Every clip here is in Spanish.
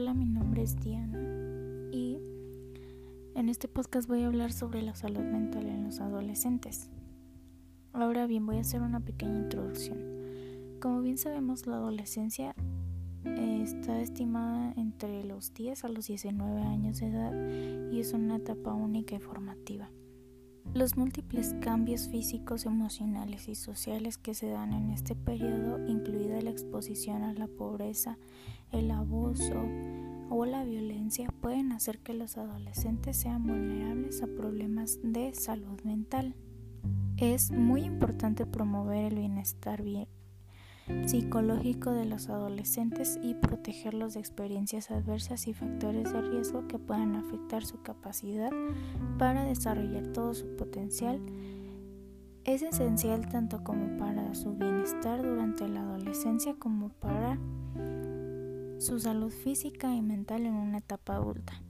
Hola, mi nombre es Diana y en este podcast voy a hablar sobre la salud mental en los adolescentes. Ahora bien, voy a hacer una pequeña introducción. Como bien sabemos, la adolescencia eh, está estimada entre los 10 a los 19 años de edad y es una etapa única y formativa. Los múltiples cambios físicos, emocionales y sociales que se dan en este periodo, incluida la exposición a la pobreza, el abuso o la violencia, pueden hacer que los adolescentes sean vulnerables a problemas de salud mental. Es muy importante promover el bienestar psicológico de los adolescentes y protegerlos de experiencias adversas y factores de riesgo que puedan afectar su capacidad para desarrollar todo su potencial. Es esencial tanto como para su bienestar durante la adolescencia como para su salud física y mental en una etapa adulta.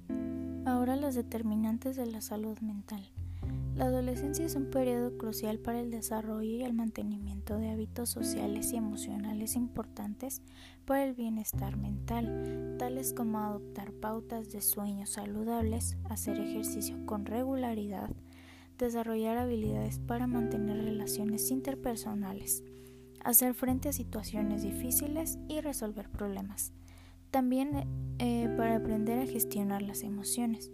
Ahora los determinantes de la salud mental. La adolescencia es un periodo crucial para el desarrollo y el mantenimiento de hábitos sociales y emocionales importantes para el bienestar mental, tales como adoptar pautas de sueño saludables, hacer ejercicio con regularidad, desarrollar habilidades para mantener relaciones interpersonales, hacer frente a situaciones difíciles y resolver problemas. También eh, para aprender a gestionar las emociones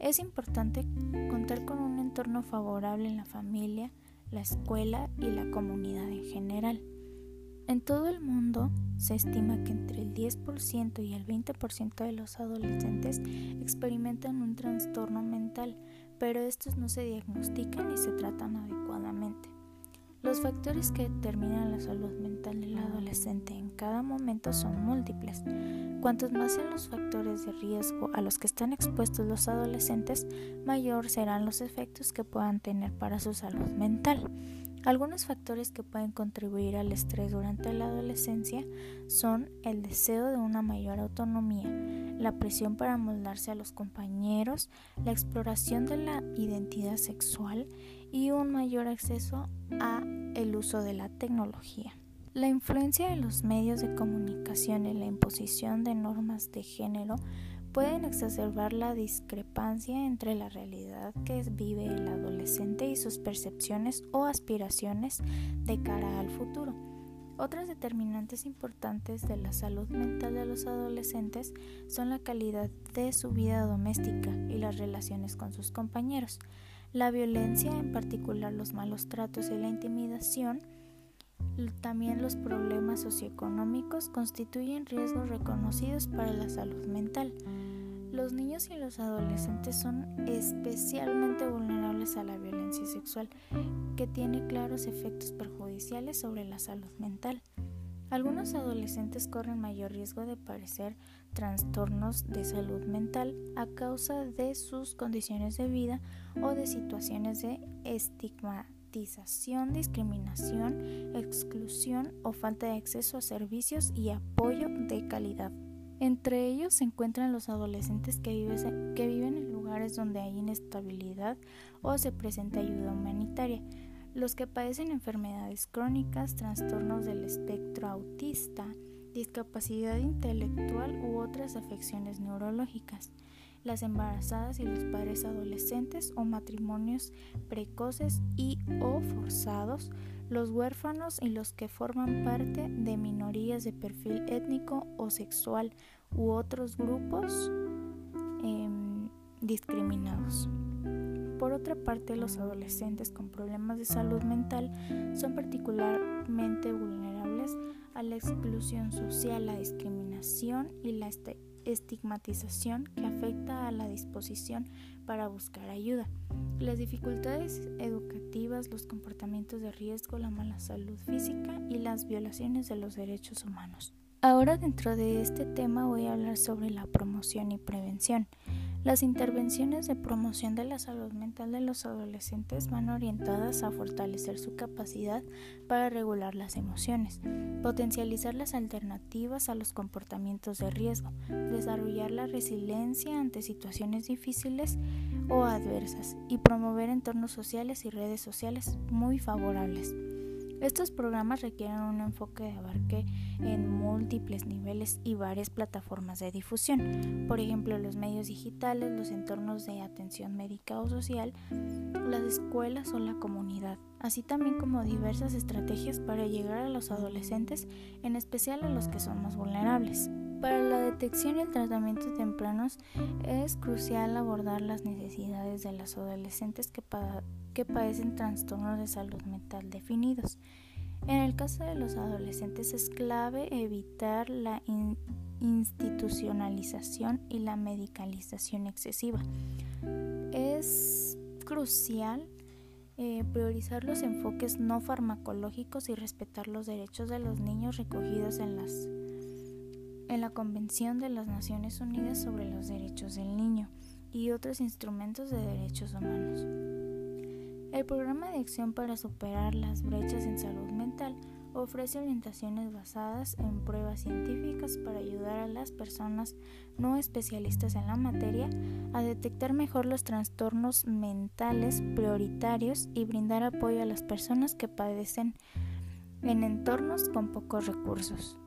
es importante contar con un entorno favorable en la familia, la escuela y la comunidad en general. En todo el mundo se estima que entre el 10% y el 20% de los adolescentes experimentan un trastorno mental, pero estos no se diagnostican y se tratan adecuadamente. Los factores que determinan la salud mental del adolescente en cada momento son múltiples. Cuantos más sean los factores de riesgo a los que están expuestos los adolescentes, mayor serán los efectos que puedan tener para su salud mental. Algunos factores que pueden contribuir al estrés durante la adolescencia son el deseo de una mayor autonomía, la presión para moldarse a los compañeros, la exploración de la identidad sexual y un mayor acceso a el uso de la tecnología. La influencia de los medios de comunicación en la imposición de normas de género pueden exacerbar la discrepancia entre la realidad que vive el adolescente y sus percepciones o aspiraciones de cara al futuro. Otras determinantes importantes de la salud mental de los adolescentes son la calidad de su vida doméstica y las relaciones con sus compañeros. La violencia, en particular los malos tratos y la intimidación, también los problemas socioeconómicos constituyen riesgos reconocidos para la salud mental. Los niños y los adolescentes son especialmente vulnerables a la violencia sexual, que tiene claros efectos perjudiciales sobre la salud mental. Algunos adolescentes corren mayor riesgo de padecer trastornos de salud mental a causa de sus condiciones de vida o de situaciones de estigmatización, discriminación, exclusión o falta de acceso a servicios y apoyo de calidad. Entre ellos se encuentran los adolescentes que, viven en lugares donde hay inestabilidad o se presenta ayuda humanitaria, los que padecen enfermedades crónicas, trastornos del espectro autista, discapacidad intelectual u otras afecciones neurológicas, las embarazadas y los padres adolescentes o matrimonios precoces y o forzados, los huérfanos y los que forman parte de minorías de perfil étnico o sexual u otros grupos em, discriminados. Por otra parte, los adolescentes con problemas de salud mental son particularmente vulnerables a la exclusión social, la discriminación y la estigmatización que afecta a la disposición para buscar ayuda. Las dificultades educativas, los comportamientos de riesgo, la mala salud física y las violaciones de los derechos humanos. Ahora dentro de este tema voy a hablar sobre la promoción y prevención. Las intervenciones de promoción de la salud mental de los adolescentes van orientadas a fortalecer su capacidad para regular las emociones, potencializar las alternativas a los comportamientos de riesgo, desarrollar la resiliencia ante situaciones difíciles o adversas y promover entornos sociales y redes sociales muy favorables. Estos programas requieren un enfoque de abarque en múltiples niveles y varias plataformas de difusión, por ejemplo los medios digitales, los entornos de atención médica o social, las escuelas o la comunidad, así también como diversas estrategias para llegar a los adolescentes, en especial a los que son más vulnerables. Para la detección y el tratamiento tempranos es crucial abordar las necesidades de los adolescentes que, padecen trastornos de salud mental definidos. En el caso de los adolescentes es clave evitar la institucionalización y la medicalización excesiva. Es crucial eh, priorizar los enfoques no farmacológicos y respetar los derechos de los niños recogidos en las en la Convención de las Naciones Unidas sobre los Derechos del Niño y otros instrumentos de derechos humanos. El programa de acción para superar las brechas en salud mental ofrece orientaciones basadas en pruebas científicas para ayudar a las personas no especialistas en la materia a detectar mejor los trastornos mentales prioritarios y brindar apoyo a las personas que padecen en entornos con pocos recursos.